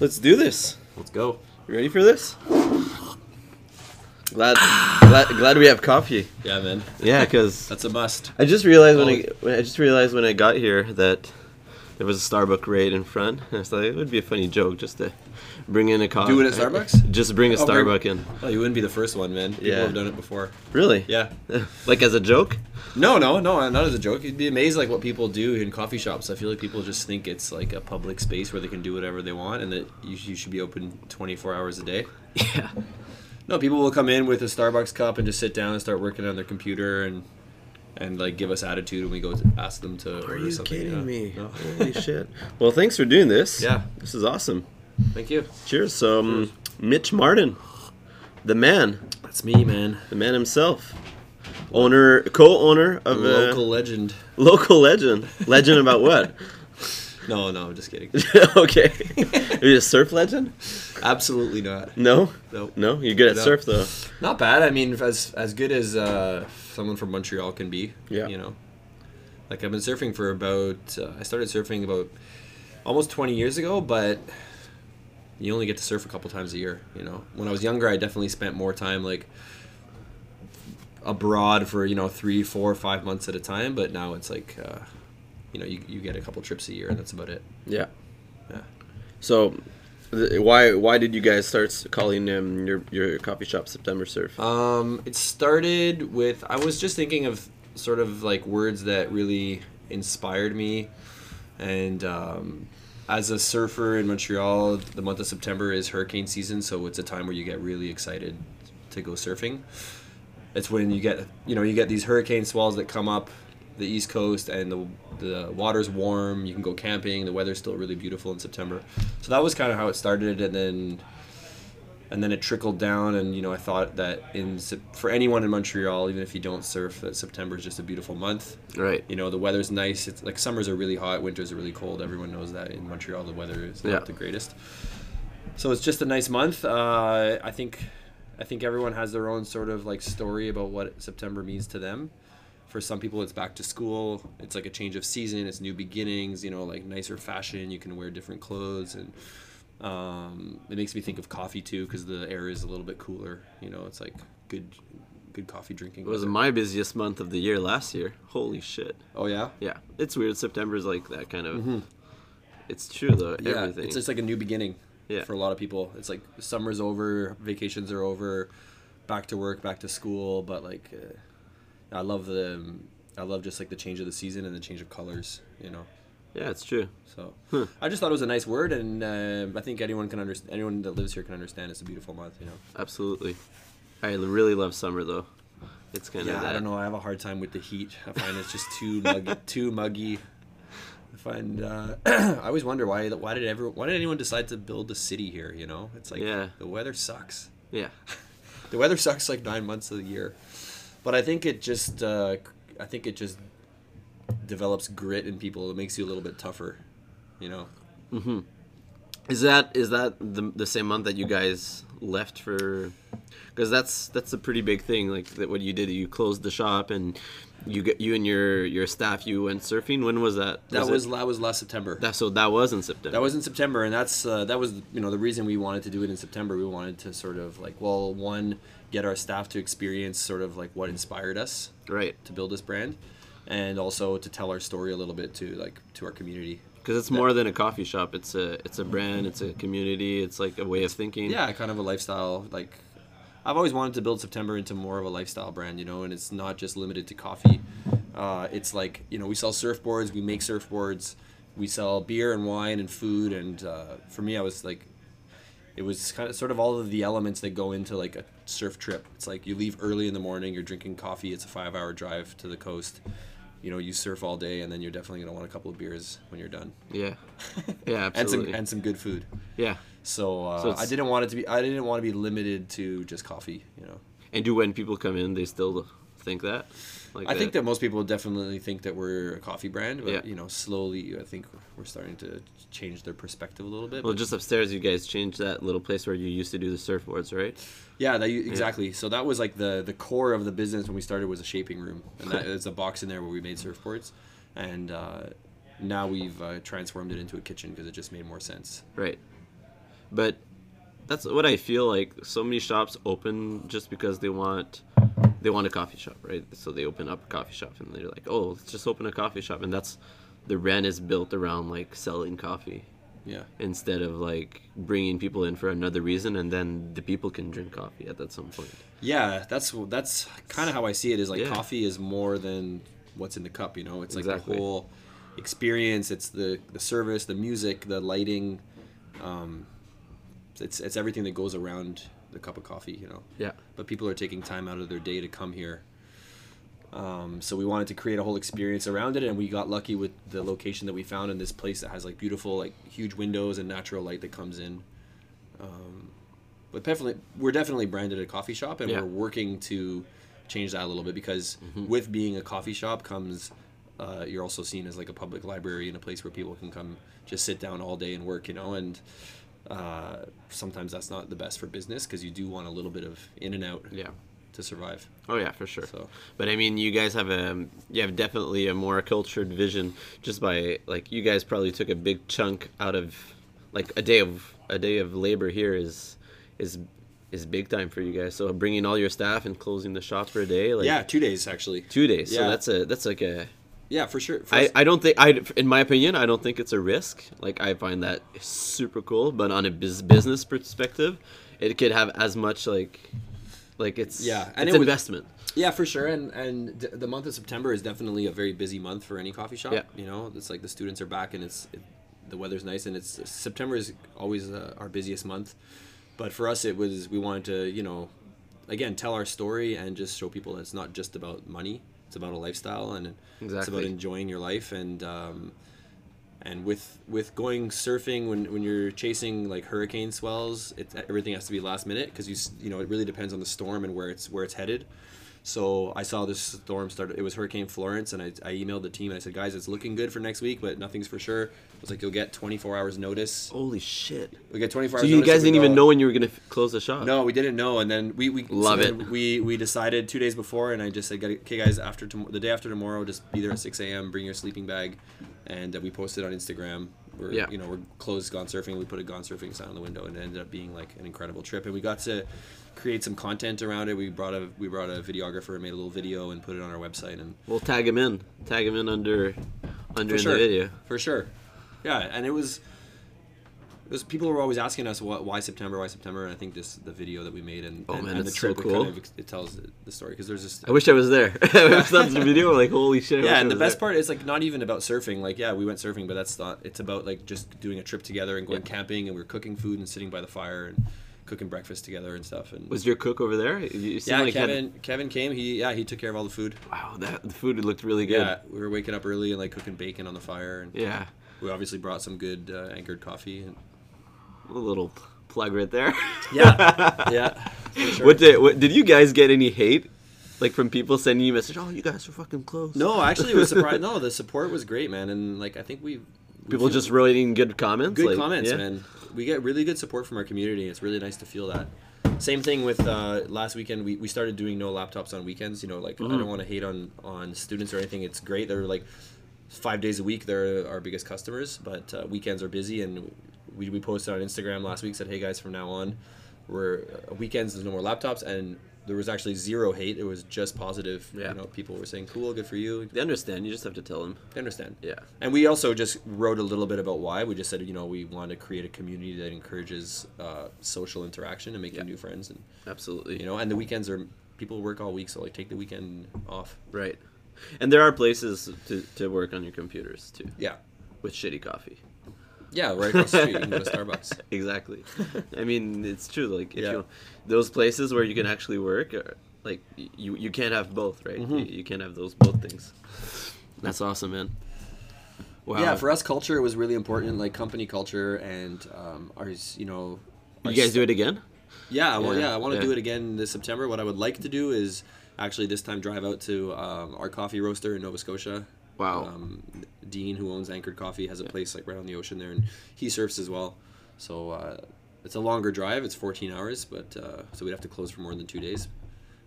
Let's do this. Let's go. You ready for this? Glad, glad, glad we have coffee. Yeah, man. Yeah, because That's a must. I just realized when Oh. I I just realized when I got here that there was a Starbucks right in front. I was like, it would be a funny joke just to bring in a coffee. Do it at Starbucks? Just bring a Oh, bring- Starbucks in. Oh, you wouldn't be the first one, man. People Yeah. have done it before. Really? Yeah. like as a joke? No, no, no, not as a joke. You'd be amazed like what people do in coffee shops. I feel like people just think it's like a public space where they can do whatever they want and that you, you should be open 24 hours a day. Yeah. No, people will come in with a Starbucks cup and just sit down and start working on their computer and and like give us attitude when we go to ask them to Are order you something. kidding yeah. me? No. Holy shit. Well, thanks for doing this. Yeah. This is awesome. Thank you. Cheers. So, um, Mitch Martin, the man, That's me, man. the man himself, owner, co-owner of a Local legend. local legend. Legend about what? No, no, I'm just kidding. okay. Are you a surf legend? Absolutely not. No. Nope. No. You're good at No. surf though. Not bad. I mean, as as good as uh, someone from Montreal can be. Yeah. You know, like I've been surfing for about. Uh, I started surfing about almost 20 years ago, but you only get to surf a couple times a year. You know, when I was younger, I definitely spent more time like abroad for you know three, four, five months at a time. But now it's like, uh, you know, you you get a couple trips a year, and that's about it. Yeah. Yeah. So, why why did you guys start calling um, your your coffee shop September Surf? Um, it started with I was just thinking of sort of like words that really inspired me, and um, as a surfer in Montreal, the month of September is hurricane season, so it's a time where you get really excited to go surfing. It's when you get you know you get these hurricane swells that come up the east coast and the the water's warm. You can go camping. The weather's still really beautiful in September. So that was kind of how it started, and then and then it trickled down and you know i thought that in for anyone in montreal even if you don't surf that september is just a beautiful month Right. you know the weather's nice it's like summers are really hot winters are really cold everyone knows that in montreal the weather is not Yeah. the greatest so it's just a nice month uh, i think i think everyone has their own sort of like story about what september means to them for some people it's back to school it's like a change of season it's new beginnings you know like nicer fashion you can wear different clothes and um, it makes me think of coffee too because the air is a little bit cooler you know it's like good good coffee drinking It was my busiest month of the year last year. Holy shit. oh yeah Yeah. It's weird. September's like that kind of. It's true though. Mm-hmm. yeah everything. it's just like a new beginning Yeah. for a lot of people it's like summer's over vacations are over back to work back to school but like uh, i love the um, i love just like the change of the season and the change of colors you know yeah, it's true. so Huh. i just thought it was a nice word and uh, i think anyone can understand anyone that lives here can understand it's a beautiful month you know Absolutely. I really love summer though. It's kind of yeah that. i don't know i have a hard time with the heat i find it's just too muggy too muggy I find uh, I always wonder why why did ever why did anyone decide to build a city here? You know, it's like Yeah. the weather sucks. Yeah. The weather sucks like nine months of the year, but I think it just uh, I think it just develops grit in people. It makes you a little bit tougher, you know. Is that is that the, the same month that you guys left for? Because that's that's a pretty big thing. Like that, what you did, you closed the shop and you get you and your your staff you went surfing. When was that? That it- was that was last September. that. So that was in September. That was in September, and that's uh, that was you know the reason we wanted to do it in September. We wanted to sort of like well, one get our staff to experience sort of like what inspired us right to build this brand, and also to tell our story a little bit to like to our community. because it's more than a coffee shop. It's a it's a brand. It's a community. It's like a way of thinking. Yeah, kind of a lifestyle. Like I've always wanted to build September into more of a lifestyle brand, you know, and it's not just limited to coffee. Uh, it's like you know we sell surfboards, we make surfboards, we sell beer and wine and food, and uh, for me, I was like, it was kind of sort of all of the elements that go into like a surf trip. It's like you leave early in the morning, you're drinking coffee. It's a five-hour drive to the coast. You know, you surf all day, and then you're definitely gonna want a couple of beers when you're done. Yeah. Yeah. and some Absolutely. and some good food. yeah. So, uh, So I didn't want it to be. I didn't want to be limited to just coffee. You know. And do when people come in, they still think that? Like I think that most people definitely think that we're a coffee brand, but Yeah. you know, slowly I think we're starting to change their perspective a little bit. Well, just upstairs, you guys changed that little place where you used to do the surfboards, right? yeah, that, you- exactly. So that was like the the core of the business when we started was a shaping room, and that is a box in there where we made surfboards, and uh, now we've uh, transformed it into a kitchen because it just made more sense. Right. But that's what I feel like. So many shops open just because they want they want a coffee shop, right? So they open up a coffee shop and they're like, oh, let's just open a coffee shop, and that's the rent is built around like selling coffee Yeah. instead of like bringing people in for another reason, and then the people can drink coffee at that some point. Yeah, that's that's kind of how I see it. Is like Yeah. coffee is more than what's in the cup. You know, it's like Exactly. the whole experience. It's the the service, the music, the lighting. Um, it's it's everything that goes around the cup of coffee. You know, Yeah. but people are taking time out of their day to come here. Um, so we wanted to create a whole experience around it, and we got lucky with the location that we found in this place that has like beautiful, like huge windows and natural light that comes in. Um, but definitely, we're definitely branded a coffee shop, and Yeah. we're working to change that a little bit because with being a coffee shop comes uh, you're also seen as like a public library and a place where people can come just sit down all day and work, you know, and uh, sometimes that's not the best for business because you do want a little bit of in and out Yeah. to survive. Oh yeah, for sure. So But I mean, you guys have a you have definitely a more cultured vision just by like you guys probably took a big chunk out of like a day of a day of labor here is is is big time for you guys. So bringing all your staff and closing the shop for a day, like yeah, two days actually. two days. So Yeah. that's a that's like a Yeah, for sure. For I, I don't think I in my opinion I don't think it's a risk. Like I find that super cool, but on a bus- business perspective, it could have as much like like it's Yeah, and it's it investment. Yeah, for sure. And and d- the month of September is definitely a very busy month for any coffee shop. Yeah. You know, it's like the students are back and it's it, the weather's nice and it's September is always uh, our busiest month. But for us, it was we wanted to you know, again tell our story and just show people that it's not just about money. It's about a lifestyle and it's about enjoying your life and. Um, and with with going surfing when, when you're chasing like hurricane swells it, everything has to be last minute because you you know it really depends on the storm and where it's where it's headed so I saw this storm start. It was Hurricane Florence, and I, I emailed the team and I said, guys, it's looking good for next week, but nothing's for sure. I was like, you'll get 24 hours notice. Holy shit! We get 24 So hours. you notice guys didn't even know when you were gonna f- close the shop. No, we didn't know, and then we we Love then it. We we decided two days before, and I just said, okay, guys, after tom- the day after tomorrow, just be there at 6 a.m. Bring your sleeping bag, and uh, we posted on Instagram. We're, Yeah. You know, we're closed gone surfing. We put a gone surfing sign on the window, and it ended up being like an incredible trip. And we got to create some content around it. We brought a we brought a videographer and made a little video and put it on our website. And We'll tag him in. Tag him in under under in sure, the video. for sure, yeah. And it was. It was people were always asking us what why September why September and I think this the video that we made and, Oh, and, man, and the it's so trip it cool. kind of it tells the story because there's this I wish I was there. that's the video, like holy shit. I wish yeah I and the best there. part is like not even about surfing like yeah we went surfing but that's not it's about like just doing a trip together and going Yeah. camping and we are cooking food and sitting by the fire and cooking breakfast together and stuff and was your cook over there? Yeah like you had- Kevin Kevin came he yeah he took care of all the food wow, that the food looked really good. yeah we were waking up early and like cooking bacon on the fire and Yeah. we obviously brought some good uh, anchored coffee and A little plug right there. yeah yeah sure. What did what, did you guys get any hate? Like from people sending you a message, oh, you guys are fucking close. no actually it was surprised no the support was great man and like I think we people just writing good comments. good like, comments, yeah. man. We get really good support from our community. It's really nice to feel that. Same thing with uh, last weekend. We, we started doing no laptops on weekends. You know, like Mm-hmm. I don't want to hate on on students or anything. It's great. They're like five days a week. They're our biggest customers, but uh, weekends are busy. And we, we posted on Instagram last week. Said, hey guys, from now on, we're uh, weekends. There's no more laptops. And there was actually zero hate. It was just positive. Yeah. You know, people were saying, cool, good for you. They understand. You just have to tell them. They understand. Yeah. And we also just wrote a little bit about why. We just said, you know, we want to create a community that encourages uh, social interaction and making Yeah. new friends, and Absolutely. you know, and the weekends are people work all week, so like take the weekend off. Right. And there are places to, to work on your computers too, Yeah, with shitty coffee. Yeah, right across the street, you can go to Starbucks. Exactly. I mean, it's true. Like, if Yeah. you those places where you can actually work, are, like you you can't have both, right? Mhm. You, you can't have those both things. That's awesome, man. Wow. Yeah, for us, culture was really important, like company culture and um, ours. You know, you guys st- do it again? Yeah, well, Yeah, yeah, I want to yeah. do it again this September. What I would like to do is actually this time drive out to um, our coffee roaster in Nova Scotia. Wow. Um, Dean, who owns Anchored Coffee, has a place like right on the ocean there, and he surfs as well. So uh, it's a longer drive. It's 14 hours, but uh, so we'd have to close for more than two days.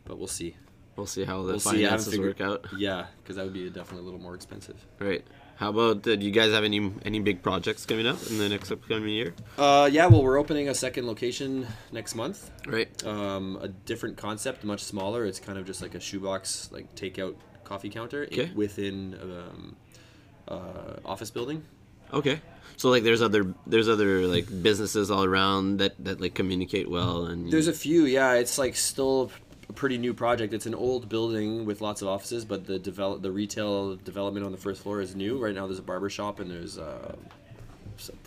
But we'll see. We'll see how the We'll finances figured- work out. Yeah, because that would be definitely a little more expensive. Right. How about? Uh, do you guys have any any big projects coming up in the next upcoming year? Uh, yeah, well, we're opening a second location next month. Right. Um, a different concept, much smaller. It's kind of just like a shoebox, like takeout coffee counter Okay. within um, uh, office building. Okay. So like, there's other there's other like businesses all around that that like communicate well and. There's a few, yeah. It's like still a pretty new project. It's an old building with lots of offices, but the develop the retail development on the first floor is new. Right now, there's a barber shop and there's uh,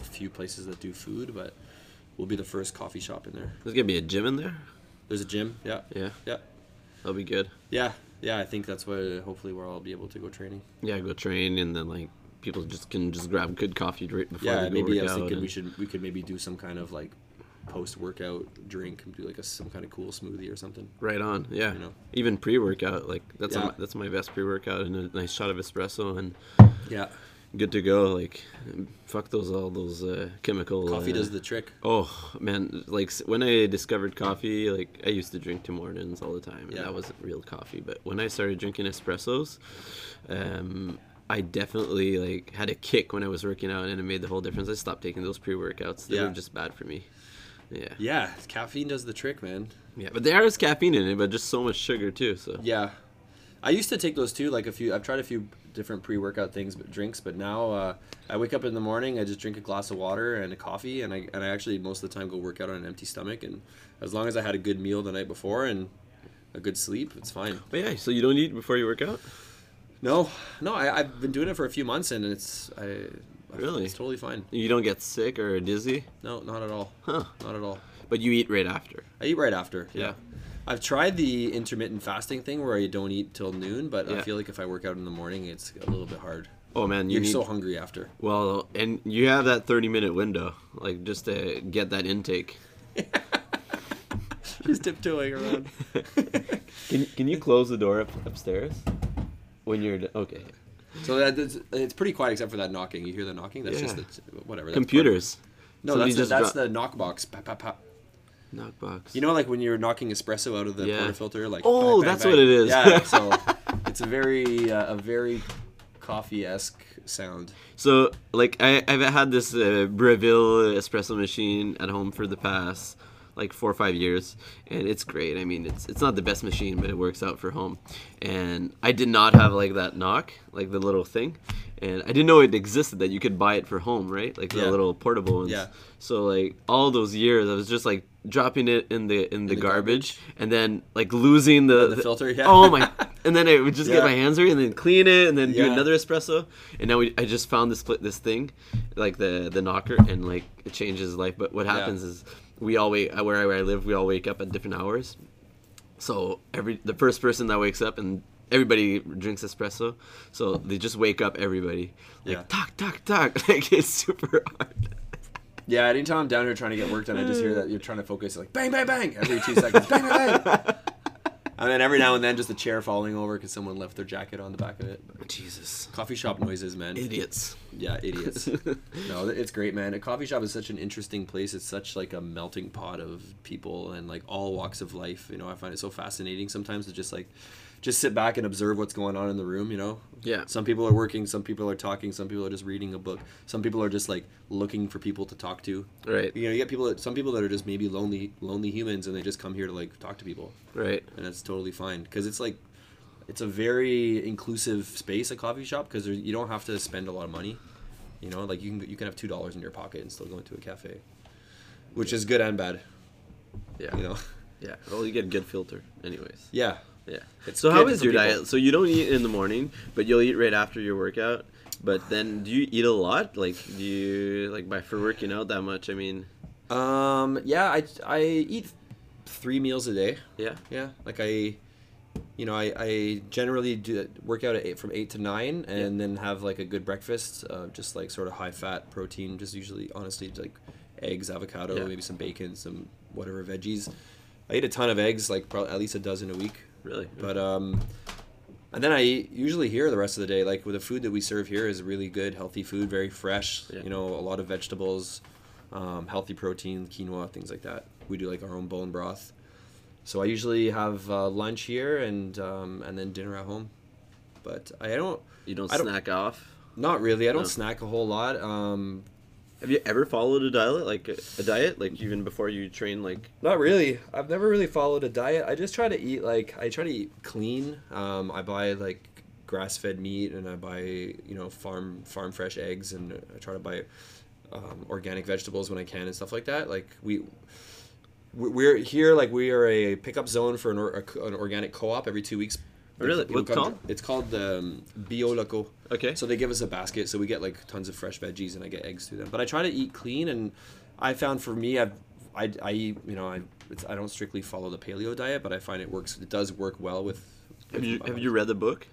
a few places that do food, but we'll be the first coffee shop in there. There's gonna be a gym in there. There's a gym, yeah, Yeah, yeah, that'll be good. yeah, yeah. I think that's where hopefully where I'll be able to go training. Yeah, go train and then like people just can just grab good coffee right before Yeah, they go maybe I was thinking we should we could maybe do some kind of like post workout drink and do like a some kind of cool smoothie or something. Right on, yeah. You know. Even pre-workout, like that's Yeah. my, that's my best pre-workout and a nice shot of espresso and Yeah, good to go. Like, fuck those all those uh, chemical. coffee uh, does the trick. Oh man, like when I discovered coffee, like I used to drink Tim Hortons all the time. Yeah. That wasn't real coffee, but when I started drinking espressos, um, I definitely like had a kick when I was working out, and it made the whole difference. I stopped taking those pre-workouts; they Yeah. were just bad for me. Yeah, Yeah, caffeine does the trick, man. yeah, but there is caffeine in it, but just so much sugar too. So Yeah, I used to take those too. Like a few, I've tried a few different pre-workout things, but drinks. But now uh, I wake up in the morning, I just drink a glass of water and a coffee, and I and I actually most of the time go work out on an empty stomach. And as long as I had a good meal the night before and a good sleep, it's fine. but yeah, so you don't eat before you work out? No, no, I, I've been doing it for a few months, and it's I. Really? It's totally fine. You don't get sick or dizzy? No, not at all. Huh? Not at all. But you eat right after. I eat right after. Yeah. Yeah. I've tried the intermittent fasting thing where I don't eat till noon, but I feel like if I work out in the morning, it's a little bit hard. Oh man, you You're need so hungry after. Well, and you have that 30 minute window, like just to get that intake. Just tiptoeing around. Can can you close the door up, upstairs when you're okay? so that, that's, it's pretty quiet except for that knocking. You hear the knocking? That's just the, whatever. That's Computers. part- No, Somebody that's the, that's dro- the knockbox. Pop, pop, pop. Knockbox. You know, like when you're knocking espresso out of the Yeah. portafilter, like Oh, bang, bang, that's bang. what it is. Yeah, so it's a very uh, a very coffee esque sound. So like I I've had this uh, Breville espresso machine at home for the past like four or five years, and it's great. I mean, it's it's not the best machine, but it works out for home. And I did not have like that knock, like the little thing, and I didn't know it existed that you could buy it for home, right? Like the Yeah. little portable ones. Yeah. So like all those years, I was just like dropping it in the in the, the garbage, and then like losing the, The filter, yeah. Oh my! And then I would just Yeah. get my hands dirty, and then clean it, and then do another espresso. And now we, I just found this this thing, like the the knocker, and like it changes life. But what Yeah. happens is we all wake uh, where I, where I live. We all wake up at different hours. So every the first person that wakes up and everybody drinks espresso, so they just wake up everybody like Yeah. talk talk talk like it's super hard. Yeah, anytime I'm down here trying to get work done, I just hear that you're trying to focus, like bang, bang, bang, every two seconds, bang, bang, bang. And then every now and then, just a chair falling over because someone left their jacket on the back of it. Jesus, Coffee shop noises, man. idiots. Yeah, idiots. no, it's great, man. A coffee shop is such an interesting place. It's such like a melting pot of people and like all walks of life. You know, I find it so fascinating sometimes to just like just sit back and observe what's going on in the room. You know, Yeah. Some people are working, some people are talking, some people are just reading a book, some people are just like looking for people to talk to. Right. You know, you get people that some people that are just maybe lonely, lonely humans, and they just come here to like talk to people, Right. and that's totally fine because it's like it's a very inclusive space, a coffee shop, because you don't have to spend a lot of money. You know, like you can you can have two dollars in your pocket and still go into a cafe, which is good and bad. Yeah. You know, Yeah. Well, you get a good filter, anyways. yeah. Yeah. It's so how is your people. diet? So you don't eat in the morning, but you'll eat right after your workout. But then, do you eat a lot? Like, do you like by for working out that much? I mean, Um, yeah, I I eat three meals a day. yeah. Yeah, like I, you know, I, I generally do work out at eight, from eight to nine, and then have like a good breakfast, uh, just like sort of high fat protein, just usually honestly like eggs, avocado, Yeah. maybe some bacon, some whatever veggies. I eat a ton of eggs, like probably at least a dozen a week. Really? But um, and then I usually here the rest of the day. Like with the food that we serve here is really good, healthy food, very fresh. Yeah. You know, a lot of vegetables, um, healthy protein, quinoa, things like that. We do like our own bone broth. so I usually have uh, lunch here and um, and then dinner at home. But I don't. You don't I don't- snack off. Not really. I don't No. snack a whole lot. Um, Have you ever followed a diet like a, a diet like even before you train like Not really. I've never really followed a diet. I just try to eat like I try to eat clean. Um, I buy like grass fed meat and I buy you know farm farm fresh eggs and I try to buy um, organic vegetables when I can and stuff like that. Like we we- we're here like we are a pickup zone for an, or, an organic co-op every two weeks. Really? People What's come- called? It's called um, Bio Loco. Okay. So they give us a basket, so we get like tons of fresh veggies, and I get eggs through them. But I try to eat clean, and I found for me, I've, I I eat you know I it's, I don't strictly follow the paleo diet, but I find it works. It does work well with. Have you have you read the book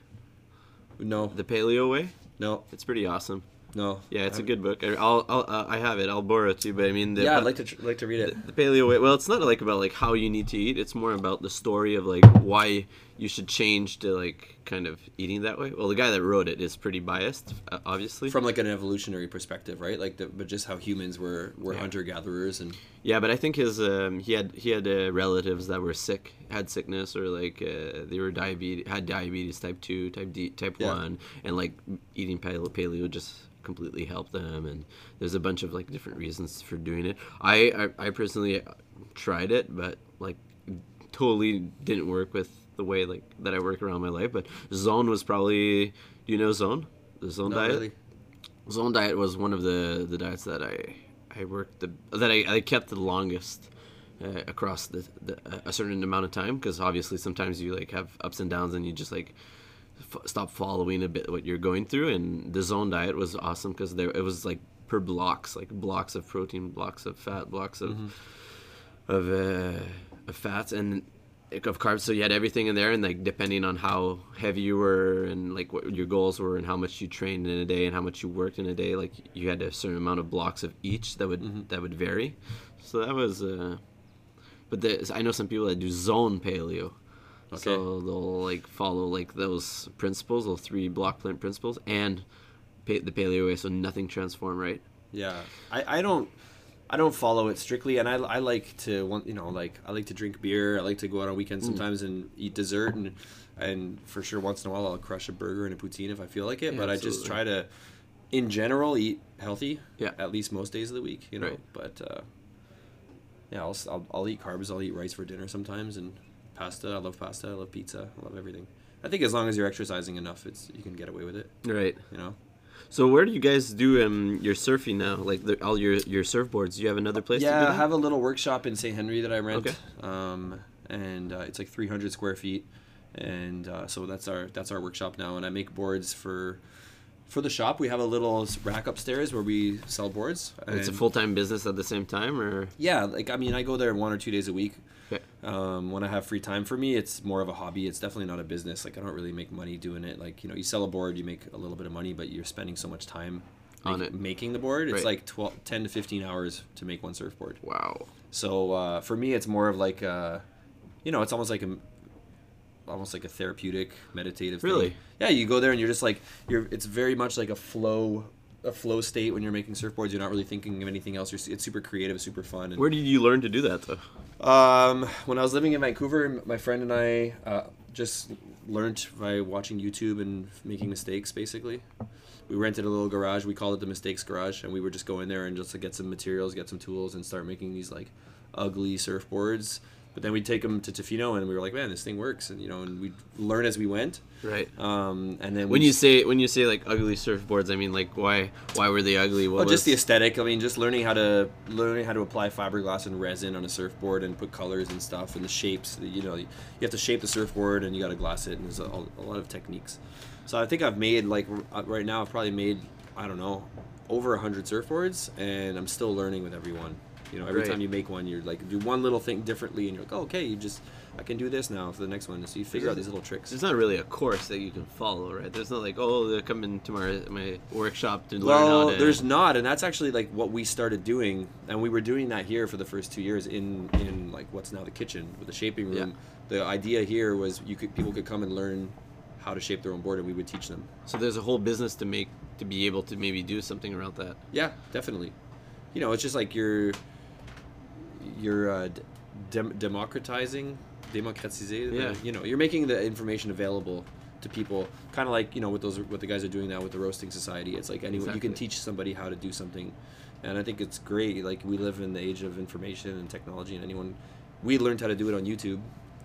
No, The Paleo Way? no, It's pretty awesome. no. Yeah, it's a good book. I- I'll, I'll uh, I have it. I'll borrow it too. But I mean, the, yeah, I'd like to tr- like to read it. the Paleo Way. Well, it's not like about like how you need to eat. It's more about the story of like why you should change to like kind of eating that way. Well, the guy that wrote it is pretty biased, uh, obviously. From like an evolutionary perspective, right? Like, the, but just how humans were were Yeah. hunter gatherers and Yeah, but I think his um, he had he had uh, relatives that were sick, had sickness, or like uh, they were diabetes, had diabetes type two, type D, type Yeah. one, and like eating paleo, paleo just completely helped them. And there's a bunch of like different reasons for doing it. I I, I personally tried it, but like totally didn't work with the way like that I work around my life. But Zone was probably do you know Zone? The Zone not diet. really. Zone diet was one of the the diets that I I worked the that I, I kept the longest uh, across the, the a certain amount of time because obviously sometimes you like have ups and downs and you just like f- stop following a bit what you're going through and the zone diet was awesome because there it was like per blocks like blocks of protein blocks of fat blocks of of uh, of fats and of carbs. So you had everything in there and like depending on how heavy you were and like what your goals were and how much you trained in a day and how much you worked in a day like you had a certain amount of blocks of each that would that would vary. So that was uh but i know some people that do zone paleo. So they'll like follow like those principles those three block plant principles and pa- the paleo way so nothing transform right? Yeah, I, I don't I don't follow it strictly, and I, I like to want you know like I like to drink beer. I like to go out on weekends Mm. sometimes and eat dessert, and and for sure once in a while I'll crush a burger and a poutine if I feel like it. Yeah, but I just try to, in general, eat healthy. Yeah. At least most days of the week, you know. Right. But uh, yeah, I'll, I'll I'll eat carbs. I'll eat rice for dinner sometimes, and pasta. I love pasta. I love pizza. I love everything. I think as long as you're exercising enough, it's you can get away with it. right You know. So where do you guys do um your surfing now? Like the, all your your surfboards? Do you have another place? to do Yeah. I have a little workshop in Saint-Henri that I rent. Okay. Um, and uh, it's like 300 square feet, and uh, so that's our that's our workshop now. And I make boards for for the shop. We have a little rack upstairs where we sell boards. It's a full time business at the same time, or Yeah, like I mean, I go there one or two days a week. Um, when I have free time, for me, it's more of a hobby. It's definitely not a business. Like I don't really make money doing it. Like you know, you sell a board, you make a little bit of money, but you're spending so much time On it. making the board. It's like 12, 10 to 15 hours to make one surfboard. wow. So uh, for me, it's more of like, uh, you know, it's almost like a, almost like a therapeutic, meditative. thing. Really? Yeah, you go there and you're just like you're. It's very much like a flow, a flow state when you're making surfboards. You're not really thinking of anything else. You're, it's super creative, super fun. And, Where did you learn to do that though? Um, when I was living in Vancouver, my friend and I uh, just learned by watching YouTube and making mistakes. Basically, we rented a little garage. We called it the Mistakes Garage, and we would just go in there and just to get some materials, get some tools, and start making these like ugly surfboards. But then we'd take them to Tofino, and we were like, "Man, this thing works!" And you know, and we'd learn as we went. Right. Um, and then When you say when you say like ugly surfboards, I mean like why why were they ugly? What Well, just the aesthetic. I mean, just learning how to learning how to apply fiberglass and resin on a surfboard and put colors and stuff and the shapes. You know, you have to shape the surfboard and you got to glass it and there's a, a lot of techniques. So I think I've made like right now I've probably made I don't know over a hundred surfboards and I'm still learning with every one. You know, every time you make one, you're like do one little thing differently and you're like, oh, okay, you just I can do this now for the next one. So you figure out these little tricks. There's not really a course that you can follow, right? There's not like oh come into my my workshop to learn Well, how to. there's not, and that's actually like what we started doing, and we were doing that here for the first two years in in like what's now the kitchen with the shaping room. The idea here was you could people could come and learn how to shape their own board, and we would teach them. so there's a whole business to make to be able to maybe do something around that. Yeah, definitely. You know, it's just like you're you're uh, dem- democratizing démocratiser. the- Yeah. you know, you're making the information available to people, kind of like you know what those what the guys are doing now with the roasting society. It's like anyone you can teach somebody how to do something, and I think it's great. Like we live in the age of information and technology, and anyone we learned how to do it on YouTube,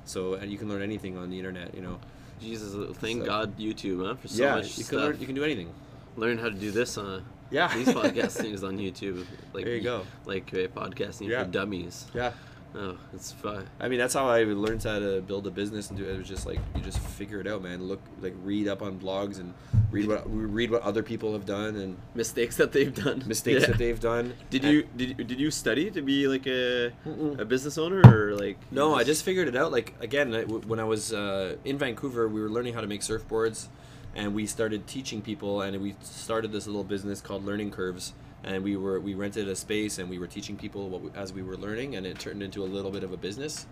so and you can learn anything on the internet. You know, Jesus, thank So- God YouTube, huh? For so yeah, much you stuff. can learn you can do anything. learn how to do this on Yeah, these podcast things on YouTube. Like There you go. Like uh, podcasting Yeah. for dummies. Yeah. Oh, it's fun. I mean, that's how I learned how to build a business and do it. It was just like you just figure it out, man. Look, like read up on blogs and read what read what other people have done and Mistakes that they've done. mistakes Yeah. that they've done. Did And- you did did you study to be like a Mm-mm. a business owner or like? No, I just figured it out. Like again, I- w- when I was uh, in Vancouver, we were learning how to make surfboards, and we started teaching people, and we started this little business called Learning Curves. And we were we rented a space, and we were teaching people what we, as we were learning, and it turned into a little bit of a business.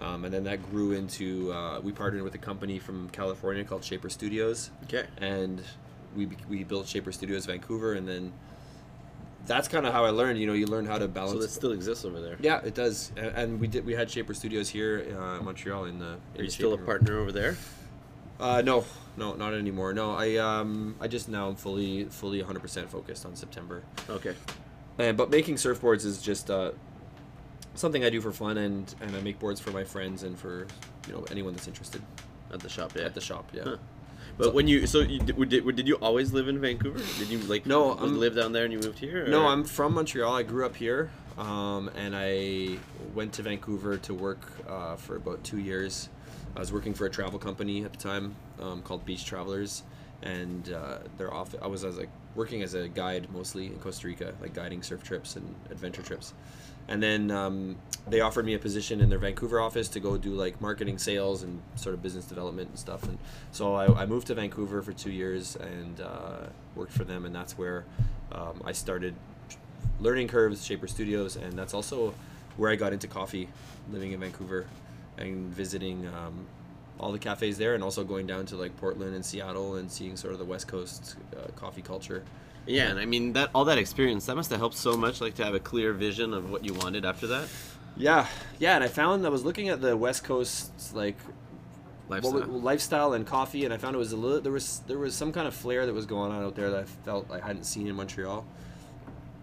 Um, and then that grew into uh, we partnered with a company from California called Shaper Studios, Okay. and we we built Shaper Studios Vancouver, and then that's kind of how I learned. You know, you learn how to balance. So that still exists over there. Yeah, it does, and, and we did. We had Shaper Studios here uh, in Montreal in the. In Are the you still a shaping room. partner over there? Uh, no, no, not anymore. No, I um, I just now I'm fully, fully 100 percent focused on September. Okay. And but making surfboards is just uh, something I do for fun, and and I make boards for my friends and for you know anyone that's interested At the shop, yeah. at the shop. Yeah. Huh. But when you so you, did, did did you always live in Vancouver? Did you like No, I'm- live down there and you moved here? No, I'm from Montreal. I grew up here, um, and I went to Vancouver to work uh, for about two years. I was working for a travel company at the time um, called Beach Travelers, and uh, their off. I was, I was like working as a guide mostly in Costa Rica, like guiding surf trips and adventure trips. And then um, they offered me a position in their Vancouver office to go do like marketing, sales, and sort of business development and stuff. And so I, I moved to Vancouver for two years and uh, worked for them, and that's where um, I started learning curves, Shaper Studios, and that's also where I got into coffee, living in Vancouver and visiting um, all the cafes there, and also going down to like Portland and Seattle and seeing sort of the West Coast uh, coffee culture. Yeah, and I mean that all that experience that must have helped so much, like to have a clear vision of what you wanted after that Yeah, yeah, and I found I was looking at the West Coast like lifestyle. What, lifestyle and coffee, and I found it was a little there was there was some kind of flair that was going on out there that I felt I hadn't seen in Montreal.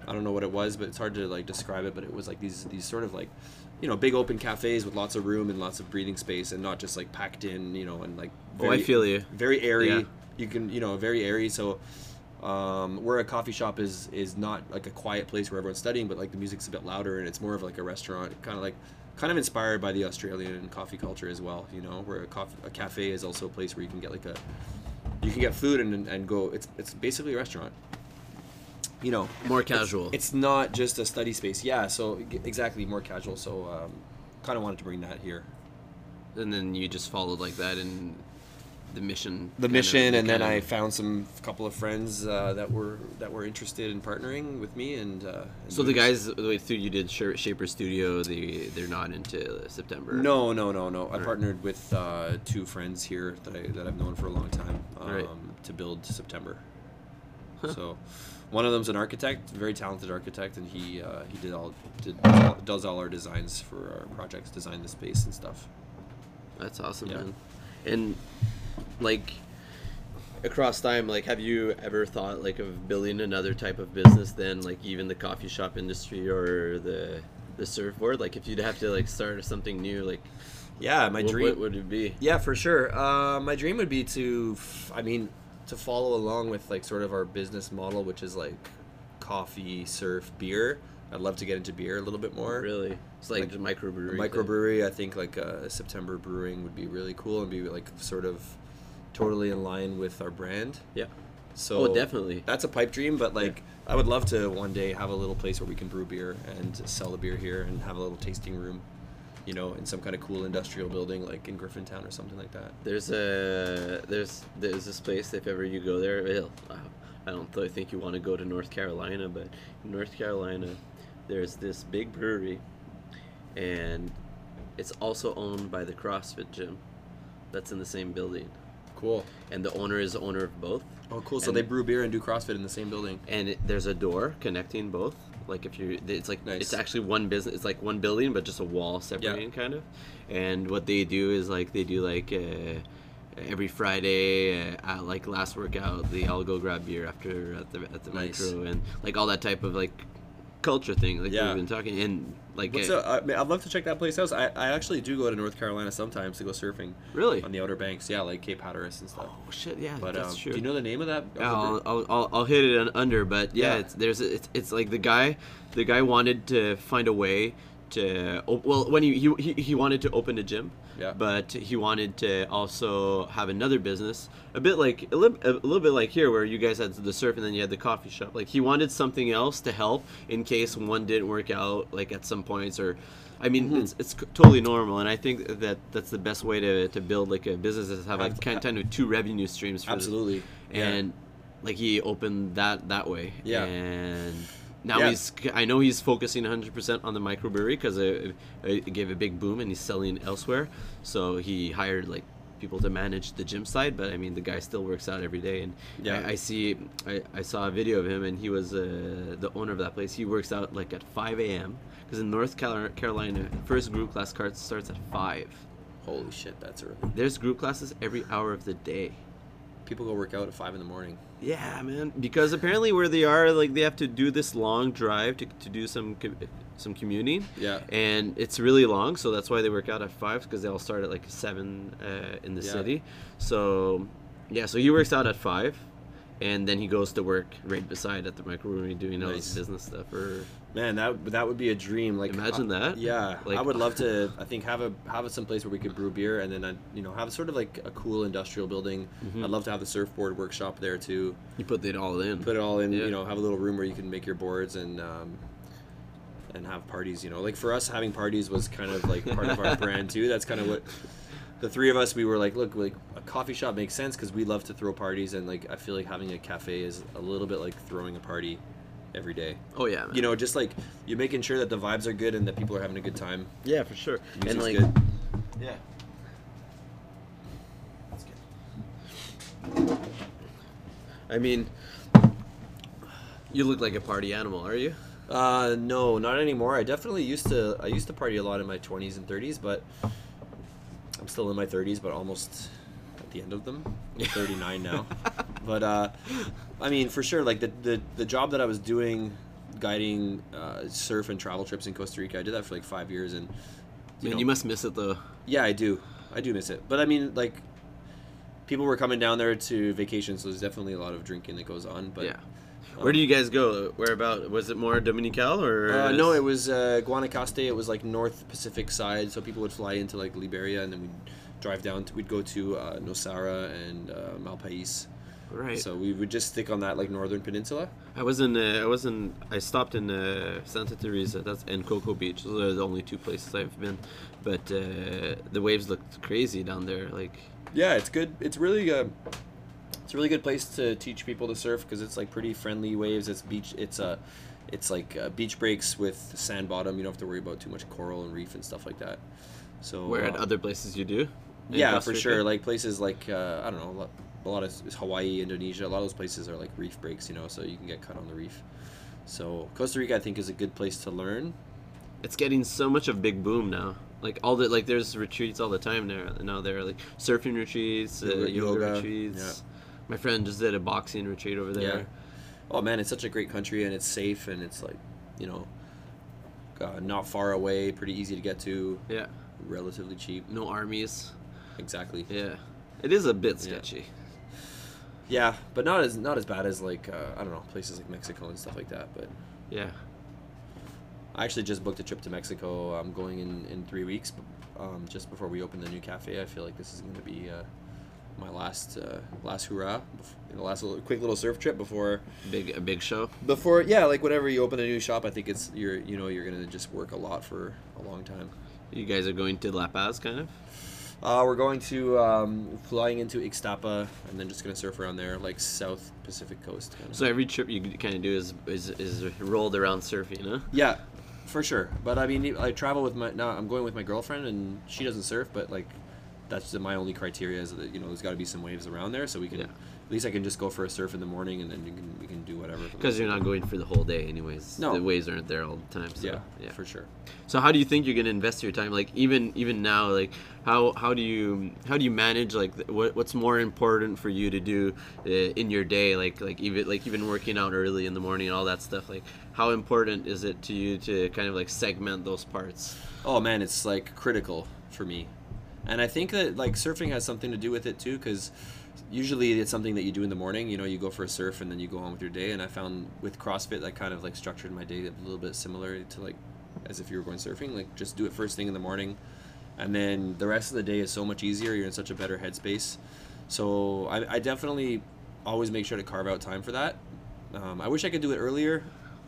I don't know what it was, but it's hard to like describe it. But it was like these these sort of like, you know, big open cafes with lots of room and lots of breathing space, and not just like packed in, you know, and like. oh, I feel you. very airy. Yeah. You can you know very airy. So um, where a coffee shop is is not like a quiet place where everyone's studying, but like the music's a bit louder and it's more of like a restaurant, kind of like kind of inspired by the Australian coffee culture as well. You know, where a coffee a cafe is also a place where you can get like a you can get food and and go. It's it's basically a restaurant. You know, More casual. it's not just a study space. Yeah, so exactly more casual. So um, kind of wanted to bring that here. and then you just followed like that in the mission. the kind of mission and then became- I found some couple of friends uh, that were that were interested in partnering with me and, uh, and So the guys the way through you did Shaper Studio, they they're not into September. no no no no I partnered with uh, two friends here that, I, that I've known for a long time um, Right. to build September so one of them's an architect very talented architect and he uh, he did all did does all our designs for our projects design the space and stuff That's awesome, Yeah. man. And like across time, like have you ever thought like of building another type of business than like even the coffee shop industry or the the surfboard? Like if you'd have to like start something new, like yeah my what, dream what would it be? Yeah, for sure. Uh, my dream would be to, f- I mean, to follow along with like sort of our business model, which is like coffee, surf, beer. I'd love to get into beer a little bit more. Really, it's like, Like, microbrewery. A thing. microbrewery, I think like uh, September Brewing would be really cool and be like sort of totally in line with our brand. Yeah. So Oh, definitely. That's a pipe dream, but like I would love to one day have a little place where we can brew beer and sell the beer here and have a little tasting room, you know, in some kind of cool industrial building like in Griffintown or something like that. There's a there's there's this place if ever you go there. Well, I don't th- think you want to go to North Carolina, but in North Carolina, there's this big brewery, and it's also owned by the CrossFit gym, that's in the same building, Cool. and the owner is the owner of both. Oh, cool. So And- they brew beer and do CrossFit in the same building. And it, there's a door connecting both, Like if you're, it's like Nice. it's actually one business. It's like one building, but just a wall separating, kind of. And what they do is like they do like. Uh, Every Friday, uh, at, like last workout, they all go grab beer after at the at the Nice. micro and like all that type of like culture thing, like Yeah. we've been talking. And like, What's. I mean, I'd love to check that place out. I, I actually do go to North Carolina sometimes to go surfing really? on the Outer Banks. Yeah, like Cape Hatteras and stuff. Oh shit, yeah, But that's um, true. do you know the name of that? I'll, I'll, I'll, I'll hit it under, but yeah, Yeah. it's there's it's, it's like the guy the guy wanted to find a way to op- well when he, he he- he wanted to open a gym, Yeah. but he wanted to also have another business, a bit like a little, a little bit like here where you guys had the surf and then you had the coffee shop. Like he wanted something else to help in case one didn't work out, like at some points or. I mean, Mm-hmm. it's, it's c- totally normal, and I think that that's the best way to, to build like a business is have like kind, of two revenue streams. The- Absolutely. Yeah. and like he opened that that way Yeah. and now Yeah. he's i know he's focusing 100% on the microbrewery because it, it gave a big boom and he's selling elsewhere so he hired like people to manage the gym side but i mean the guy still works out every day and Yeah. I, I see I, I saw a video of him and he was uh, the owner of that place he works out like at 5 a.m because in north carolina first group class card starts at 5 Holy shit, that's early. there's group classes every hour of the day People go work out at five in the morning. Yeah, man. Because apparently where they are, like they have to do this long drive to, to do some some commuting. Yeah. And it's really long, so that's why they work out at five because they all start at like seven uh, in the Yeah. city. So yeah, so he works out at five, and then he goes to work right beside at the microbrewery doing all Nice. his business stuff. Or Man, that that would be a dream. Like Imagine uh, that. Yeah, Like- I would love to. I think have a have some place where we could brew beer, and then uh, you know have sort of like a cool industrial building. Mm-hmm. I'd love to have the surfboard workshop there too. you put it all in. Put it all in. Yeah. You know, have a little room where you can make your boards and. Um, and have parties, you know, like for us, having parties was kind of like part of our brand too. That's kind of what the three of us we were like. Look, like a coffee shop makes sense because we love to throw parties, and like I feel like having a cafe is a little bit like throwing a party every day. oh yeah, man. You know, just like you're making sure that the vibes are good and that people are having a good time. Yeah, for sure. Music's and like, good. yeah. I mean, you look like a party animal, are you? Uh, no, not anymore. I definitely used to. I used to party a lot in my 20s and 30s, but I'm still in my 30s, but almost at the end of them. I'm 39 now. but uh, I mean, for sure, like the the, the job that I was doing, guiding uh, surf and travel trips in Costa Rica, I did that for like five years, and you Man, know, you must miss it though. yeah, I do. I do miss it. But I mean, like, people were coming down there to vacation, so there's definitely a lot of drinking that goes on. But yeah. Where do you guys go? Where about? Was it more Dominical or? Uh, no, it was uh, Guanacaste. It was like North Pacific side, so people would fly into like Liberia, and then we'd drive down. To, we'd go to uh, Nosara and uh, Malpais. right. So we would just stick on that like northern peninsula. I was in. Uh, I was in. I stopped in uh, Santa Teresa. That's and Coco Beach. Those are the only two places I've been. But uh, the waves looked crazy down there. Like Yeah, it's good. It's really uh, it's a really good place to teach people to surf because it's like pretty friendly waves. It's beach. It's uh, it's like uh, beach breaks with sand bottom. You don't have to worry about too much coral and reef and stuff like that. So where at uh, other places you do? Yeah for sure like places like uh, i don't know a lot, a lot of hawaii indonesia a lot of those places are like reef breaks you know so you can get cut on the reef so costa rica i think is a good place to learn it's getting so much of big boom now. Like all the like, there's retreats all the time there. Now there are like surfing retreats, uh, Yoga- yoga, yoga, retreats. My friend just did a boxing retreat over there. yeah oh man it's such a great country and it's safe and it's like you know uh, not far away pretty easy to get to Yeah. relatively cheap No armies. exactly Yeah. It is a bit Yeah. sketchy. yeah but not as not as bad as like uh, i don't know places like mexico and stuff like that but Yeah. I actually just booked a trip to Mexico. I'm going in, in three weeks, um, just before we open the new cafe. I feel like this is going to be uh, my last uh, last hurrah, know, last little, quick little surf trip before Big a big show. before yeah, like whenever you open a new shop, I think it's you're you know you're gonna just work a lot for a long time. You guys are going to La Paz, kind of. Uh, we're going to um, flying into Ixtapa and then just gonna surf around there, like South Pacific coast. Kind of. So every trip you kind of do is, is is rolled around surfing, huh? Yeah, for sure. But I mean, I travel with my now. I'm going with my girlfriend, and she doesn't surf, but like, that's the, my only criteria is that you know there's got to be some waves around there, so we can Yeah. at least I can just go for a surf in the morning, and then you can we can do whatever. Because you're not going for the whole day, anyways. No. the waves aren't there all the time. So, yeah, yeah. for sure. So how do you think you're gonna invest your time? Like even even now, like how how do you how do you manage like what what's more important for you to do uh, in your day? Like like even like even working out early in the morning, and all that stuff. Like how important is it to you to kind of like segment those parts? Oh man, it's like critical for me, and I think that like surfing has something to do with it too, because usually it's something that you do in the morning. You know, you go for a surf and then you go on with your day. And I found with CrossFit, I kind of like structured my day a little bit similar to like as if you were going surfing. Like just do it first thing in the morning, and then the rest of the day is so much easier. You're in such a better headspace. So I, I definitely always make sure to carve out time for that. Um, I wish I could do it earlier.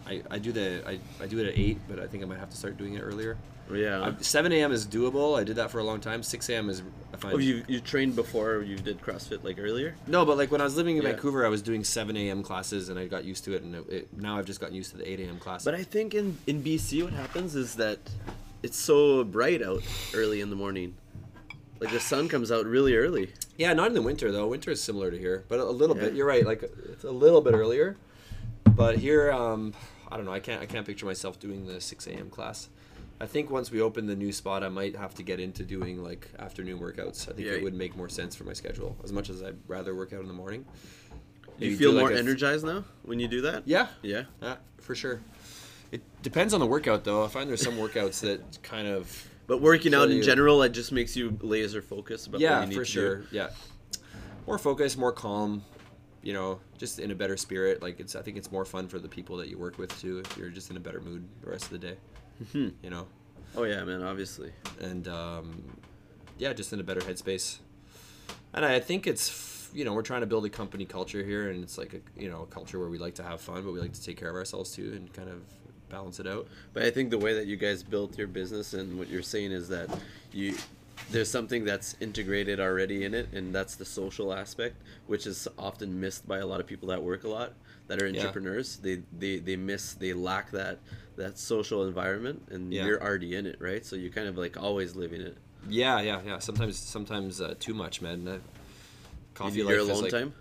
I, I do the I, I do it at eight, but I think I might have to start doing it earlier. Yeah. Uh, 7 a.m. is doable. I did that for a long time. 6 a.m. is I find. oh, you you trained before you did CrossFit like earlier? no, but like when I was living in Yeah. Vancouver, I was doing 7 a.m. classes and I got used to it. And it, it, now I've just gotten used to the 8 a.m. class. But I think in in BC, what happens is that it's so bright out early in the morning. Like the sun comes out really early. yeah, not in the winter though. Winter is similar to here, but a, little bit. You're right. Like it's a little bit earlier. But here, um, I don't know. I can't I can't picture myself doing the 6 a.m. class. I think once we open the new spot, I might have to get into doing like afternoon workouts. I think Yeah. it would make more sense for my schedule. As much as I'd rather work out in the morning. Do you feel do, like, more a- energized now when you do that? Yeah, Yeah. Yeah, for sure. It depends on the workout, though. I find there's some workouts that kind of But working out in you. general, it just makes you laser focused about what yeah, you need for to sure. do. Yeah, more focused, more calm. You know, just in a better spirit. Like it's, I think it's more fun for the people that you work with too. If you're just in a better mood the rest of the day. Mhm. You know, Oh yeah, man. Obviously. and um, yeah, just in a better headspace. And I think it's you know we're trying to build a company culture here, and it's like a you know a culture where we like to have fun, but we like to take care of ourselves too, and kind of balance it out. But I think the way that you guys built your business and what you're saying is that you there's something that's integrated already in it and that's the social aspect which is often missed by a lot of people that work a lot that are Yeah. entrepreneurs they, they they miss they lack that that social environment and Yeah. you're already in it right so you kind of like always living it Yeah, yeah, yeah. Sometimes, sometimes uh, too much, man. Uh, coffee your alone like, time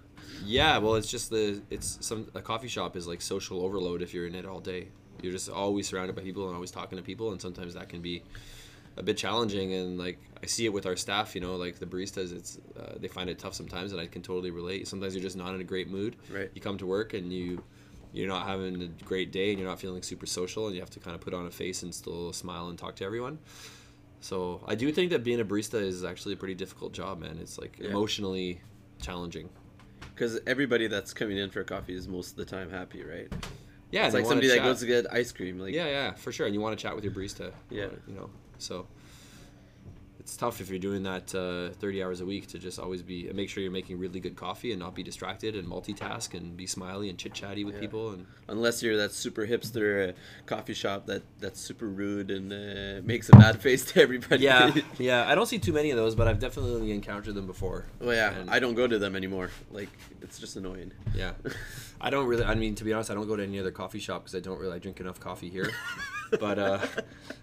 Yeah, well, it's just the it's some a coffee shop is like social overload if you're in it all day. You're just always surrounded by people and always talking to people, and sometimes that can be a bit challenging. And like I see it with our staff, you know, like the baristas, it's uh, they find it tough sometimes, and I can totally relate. Sometimes you're just not in a great mood. Right. You come to work and you you're not having a great day, and you're not feeling super social, and you have to kind of put on a face and still smile and talk to everyone. So I do think that being a barista is actually a pretty difficult job, man. It's like Yeah. emotionally challenging. because everybody that's coming in for coffee is most of the time happy right Yeah, it's like somebody that goes to get ice cream like yeah, yeah, for sure. And you want to chat with your barista. Yeah. you know. So it's tough if you're doing that uh, 30 hours a week to just always be and make sure you're making really good coffee and not be distracted and multitask and be smiley and chit chatty with Yeah. people and unless you're that super hipster uh, coffee shop that that's super rude and uh, makes a bad face to everybody. yeah, yeah. I don't see too many of those, but I've definitely encountered them before. well, yeah. And- I don't go to them anymore. Like it's just annoying. Yeah, I don't really. I mean, to be honest, I don't go to any other coffee shop because I don't really I drink enough coffee here. But uh,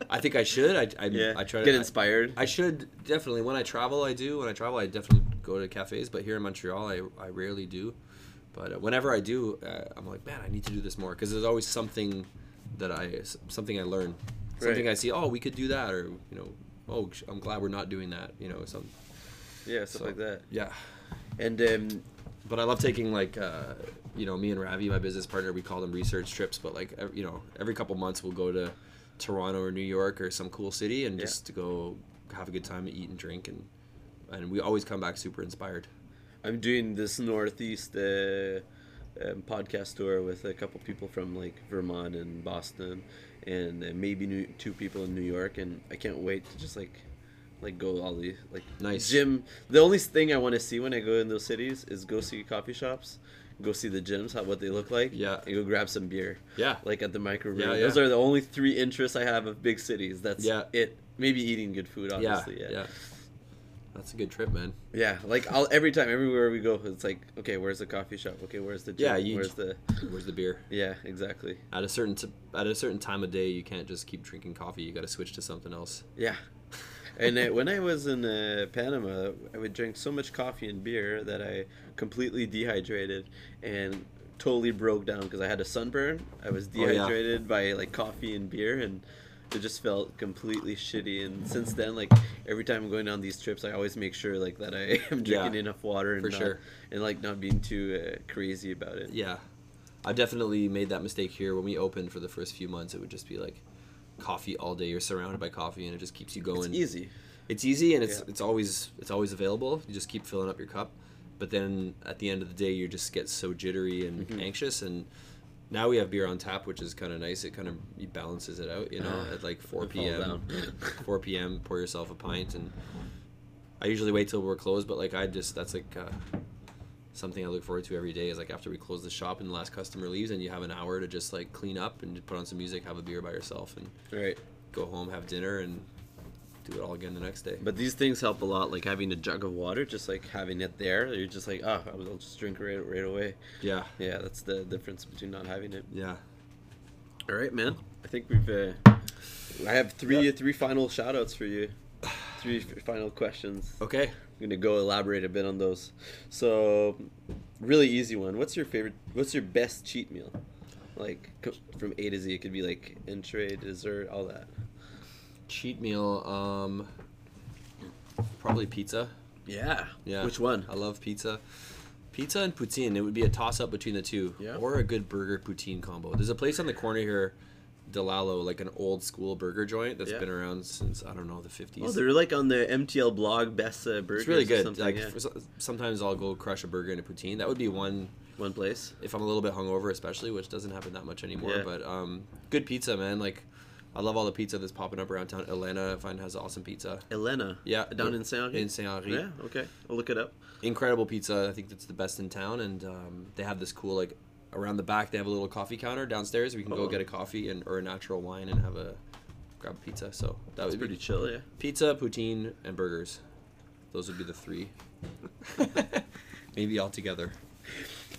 I think I should. I, I, yeah. I try to get inspired. I should definitely. When I travel, I do. When I travel, I definitely go to cafes. But here in Montreal, I, I rarely do. But uh, whenever I do, uh, I'm like, man, I need to do this more because there's always something that I something I learn, something Right. I see. Oh, we could do that, or you know, oh, I'm glad we're not doing that. You know, some yeah, stuff so- like that. yeah. And um, But I love taking like, uh, you know, me and Ravi, my business partner, we call them research trips. But like, ev- you know, every couple months we'll go to Toronto or New York or some cool city and Yeah. just to go have a good time, and eat and drink, and and we always come back super inspired. I'm doing this northeast uh, um, podcast tour with a couple people from like Vermont and Boston, and uh, maybe new, two people in New York, and I can't wait to just like like go all the like Nice. gym. The only thing I want to see when I go in those cities is go see coffee shops, go see the gyms, how what they look like, Yeah. and go grab some beer, Yeah. like at the microbrew. Yeah, Those are the only three interests I have of big cities. That's Yeah. it. Maybe eating good food, Yeah, obviously. yeah. yeah. That's a good trip, man. Yeah, like I'll every time, everywhere we go, it's like, okay, where's the coffee shop? Okay, where's the gym? Yeah, you- where's the? Where's the beer? Yeah, exactly. At a certain t- at a certain time of day, you can't just keep drinking coffee. You got to switch to something else. Yeah, and uh, when I was in uh, Panama, I would drink so much coffee and beer that I completely dehydrated and totally broke down because I had a sunburn. I was Oh, yeah. dehydrated by like coffee and beer, and it just felt completely shitty. And since then, like every time I'm going on these trips, I always make sure like that I am Yeah, drinking enough water and for not- sure. and like not being too uh, crazy about it. Yeah, I definitely made that mistake here. When we opened for the first few months, it would just be like coffee all day. You're surrounded by coffee, and it just keeps you going. It's easy. It's easy, and it's Yeah. it's always it's always available. You just keep filling up your cup, but then at the end of the day, you just get so jittery and Mm-hmm. anxious. And now we have beer on tap, which is kind of nice. It kind of balances it out. You know, Ah, at like 4 p.m. 4 p.m. Pour yourself a pint, and I usually wait till we're closed. But like I just that's like. Uh, Something I look forward to every day is like after we close the shop and the last customer leaves, and you have an hour to just like clean up and put on some music, have a beer by yourself, and Right. go home, have dinner, and do it all again the next day. But these things help a lot, like having a jug of water, just like having it there. You're just like, oh, I'll just drink right, right away. yeah, Yeah, that's the difference between not having it. yeah. All right, man. I think we've. Uh, I have three three final shout outs for you. Three final questions. Okay. I'm gonna go elaborate a bit on those. So, really easy one. What's your favorite? What's your best cheat meal? Like from A to Z, it could be like entree, dessert, all that. Cheat meal, um, probably pizza. Yeah. Yeah. Which one? I love pizza. Pizza and poutine. It would be a toss up between the two. Yeah. Or a good burger poutine combo. There's a place on the corner here, Dilallo, like an old school burger joint that's Yeah. been around since I don't know the 50s. Oh, they're like on the MTL blog best uh, burgers. it's really or good. something, Like yeah. for so- sometimes I'll go crush a burger in a poutine. That would be one one place. if I'm a little bit hungover, especially, which doesn't happen that much anymore. Yeah. But um, good pizza, man. Like I love all the pizza that's popping up around town. Elena, I find has awesome pizza. Elena. Yeah, Down in Saint in Saint Henri. Yeah. Okay. I'll look it up. incredible pizza. I think that's the best in town, and um, they have this cool like around the back. They have a little coffee counter downstairs. We can go Oh. get a coffee and or a natural wine and have a grab a pizza. So that That's would pretty be chill. Yeah. pizza, poutine, and burgers. Those would be the three. Maybe all together.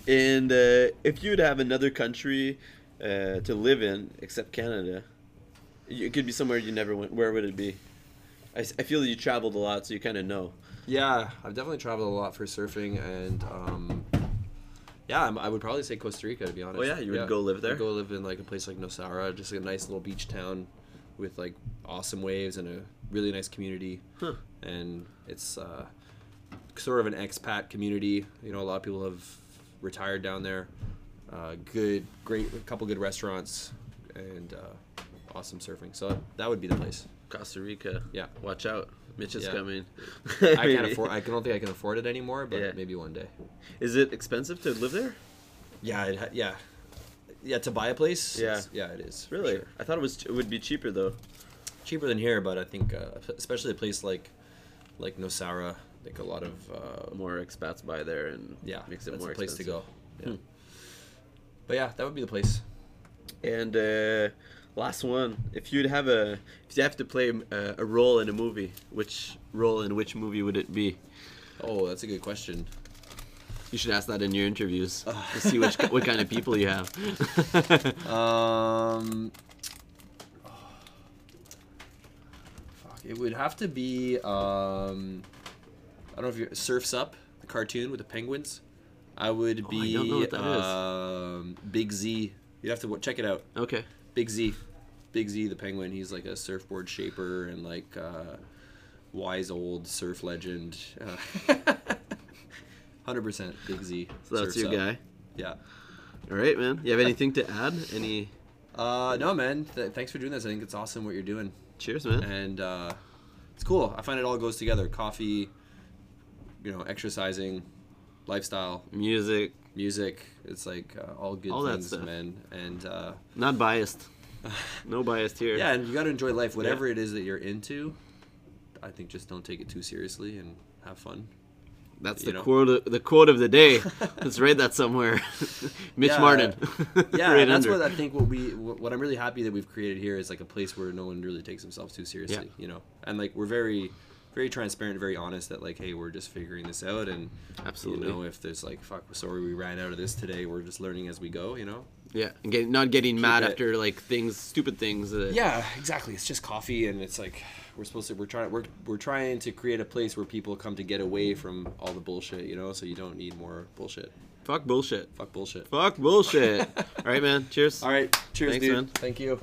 And uh, if you would have another country uh, to live in except Canada, it could be somewhere you never went. Where would it be? I, I feel that you traveled a lot, so you kind of know. Yeah, I've definitely traveled a lot for surfing, and um, yeah, I'm, I would probably say Costa Rica to be honest. Oh, yeah? You would go live there? I'd go live in like a place like Nosara, just a nice little beach town with like awesome waves and a really nice community. Huh. And it's uh, sort of an expat community. You know, a lot of people have retired down there. Uh, good, great, a couple good restaurants, and uh, awesome surfing. So that would be the place. Costa Rica. Yeah. Watch out. Mitch is Yeah. coming. I can't afford. I don't think I can afford it anymore, but Yeah. maybe one day. Is it expensive to live there? Yeah, it ha- yeah, yeah. To buy a place, Yeah. yeah, it is. Really? sure. I thought it was it would be cheaper though. cheaper than here, but I think uh, especially a place like like Nosara, like a lot of uh, More expats buy there, and yeah, makes it that's more the place expensive. to go. Yeah. Hmm. But yeah, that would be the place. And uh, last one, if you'd have a, if you have to play uh, a role in a movie, which role in which movie would it be? Oh, that's a good question. You should ask that in your interviews to see which what kind of people you have. Um, fuck, it would have to be. Um, I don't know if you Surfs Up, the cartoon with the penguins. I would Oh, I be don't know what that is. um, Big Z. You'd have to w- check it out. okay. Big Z, Big Z the penguin. He's like a surfboard shaper and like uh, wise old surf legend. Hundred percent Big Z. So that's your Up. guy. Yeah. All right, man. You have anything to add? Any? Uh, no, man. Th- thanks for doing this. I think it's awesome what you're doing, Cheers, man. and uh, it's cool. I find it all goes together. Coffee, you know, exercising, lifestyle, Music, music. It's like uh, all good All things, man. And uh, not biased. No biased here. Yeah, and you got to enjoy life. Whatever it is that you're into, I think just don't take it too seriously and have fun. That's you the know. quote. Of, the quote of the day. Let's write that somewhere. Mitch Yeah. Martin. Yeah, Right and that's under. what I think. What we, what I'm really happy that we've created here is like a place where no one really takes themselves too seriously. Yeah. You know, and like we're very, very transparent, very honest. That like, hey, we're just figuring this out, and Absolutely. you know, if there's like, fuck, sorry, we ran out of this today. We're just learning as we go. You know, Yeah, and getting not getting mad it- after like things, stupid things. That, Yeah, exactly. It's just coffee, and it's like we're supposed to. We're trying. We're we're trying to create a place where people come to get away from all the bullshit. You know, so you don't need more bullshit. Fuck bullshit. Fuck bullshit. Fuck bullshit. All right, man. Cheers. All right. Cheers, Thanks, dude. man. Thank you.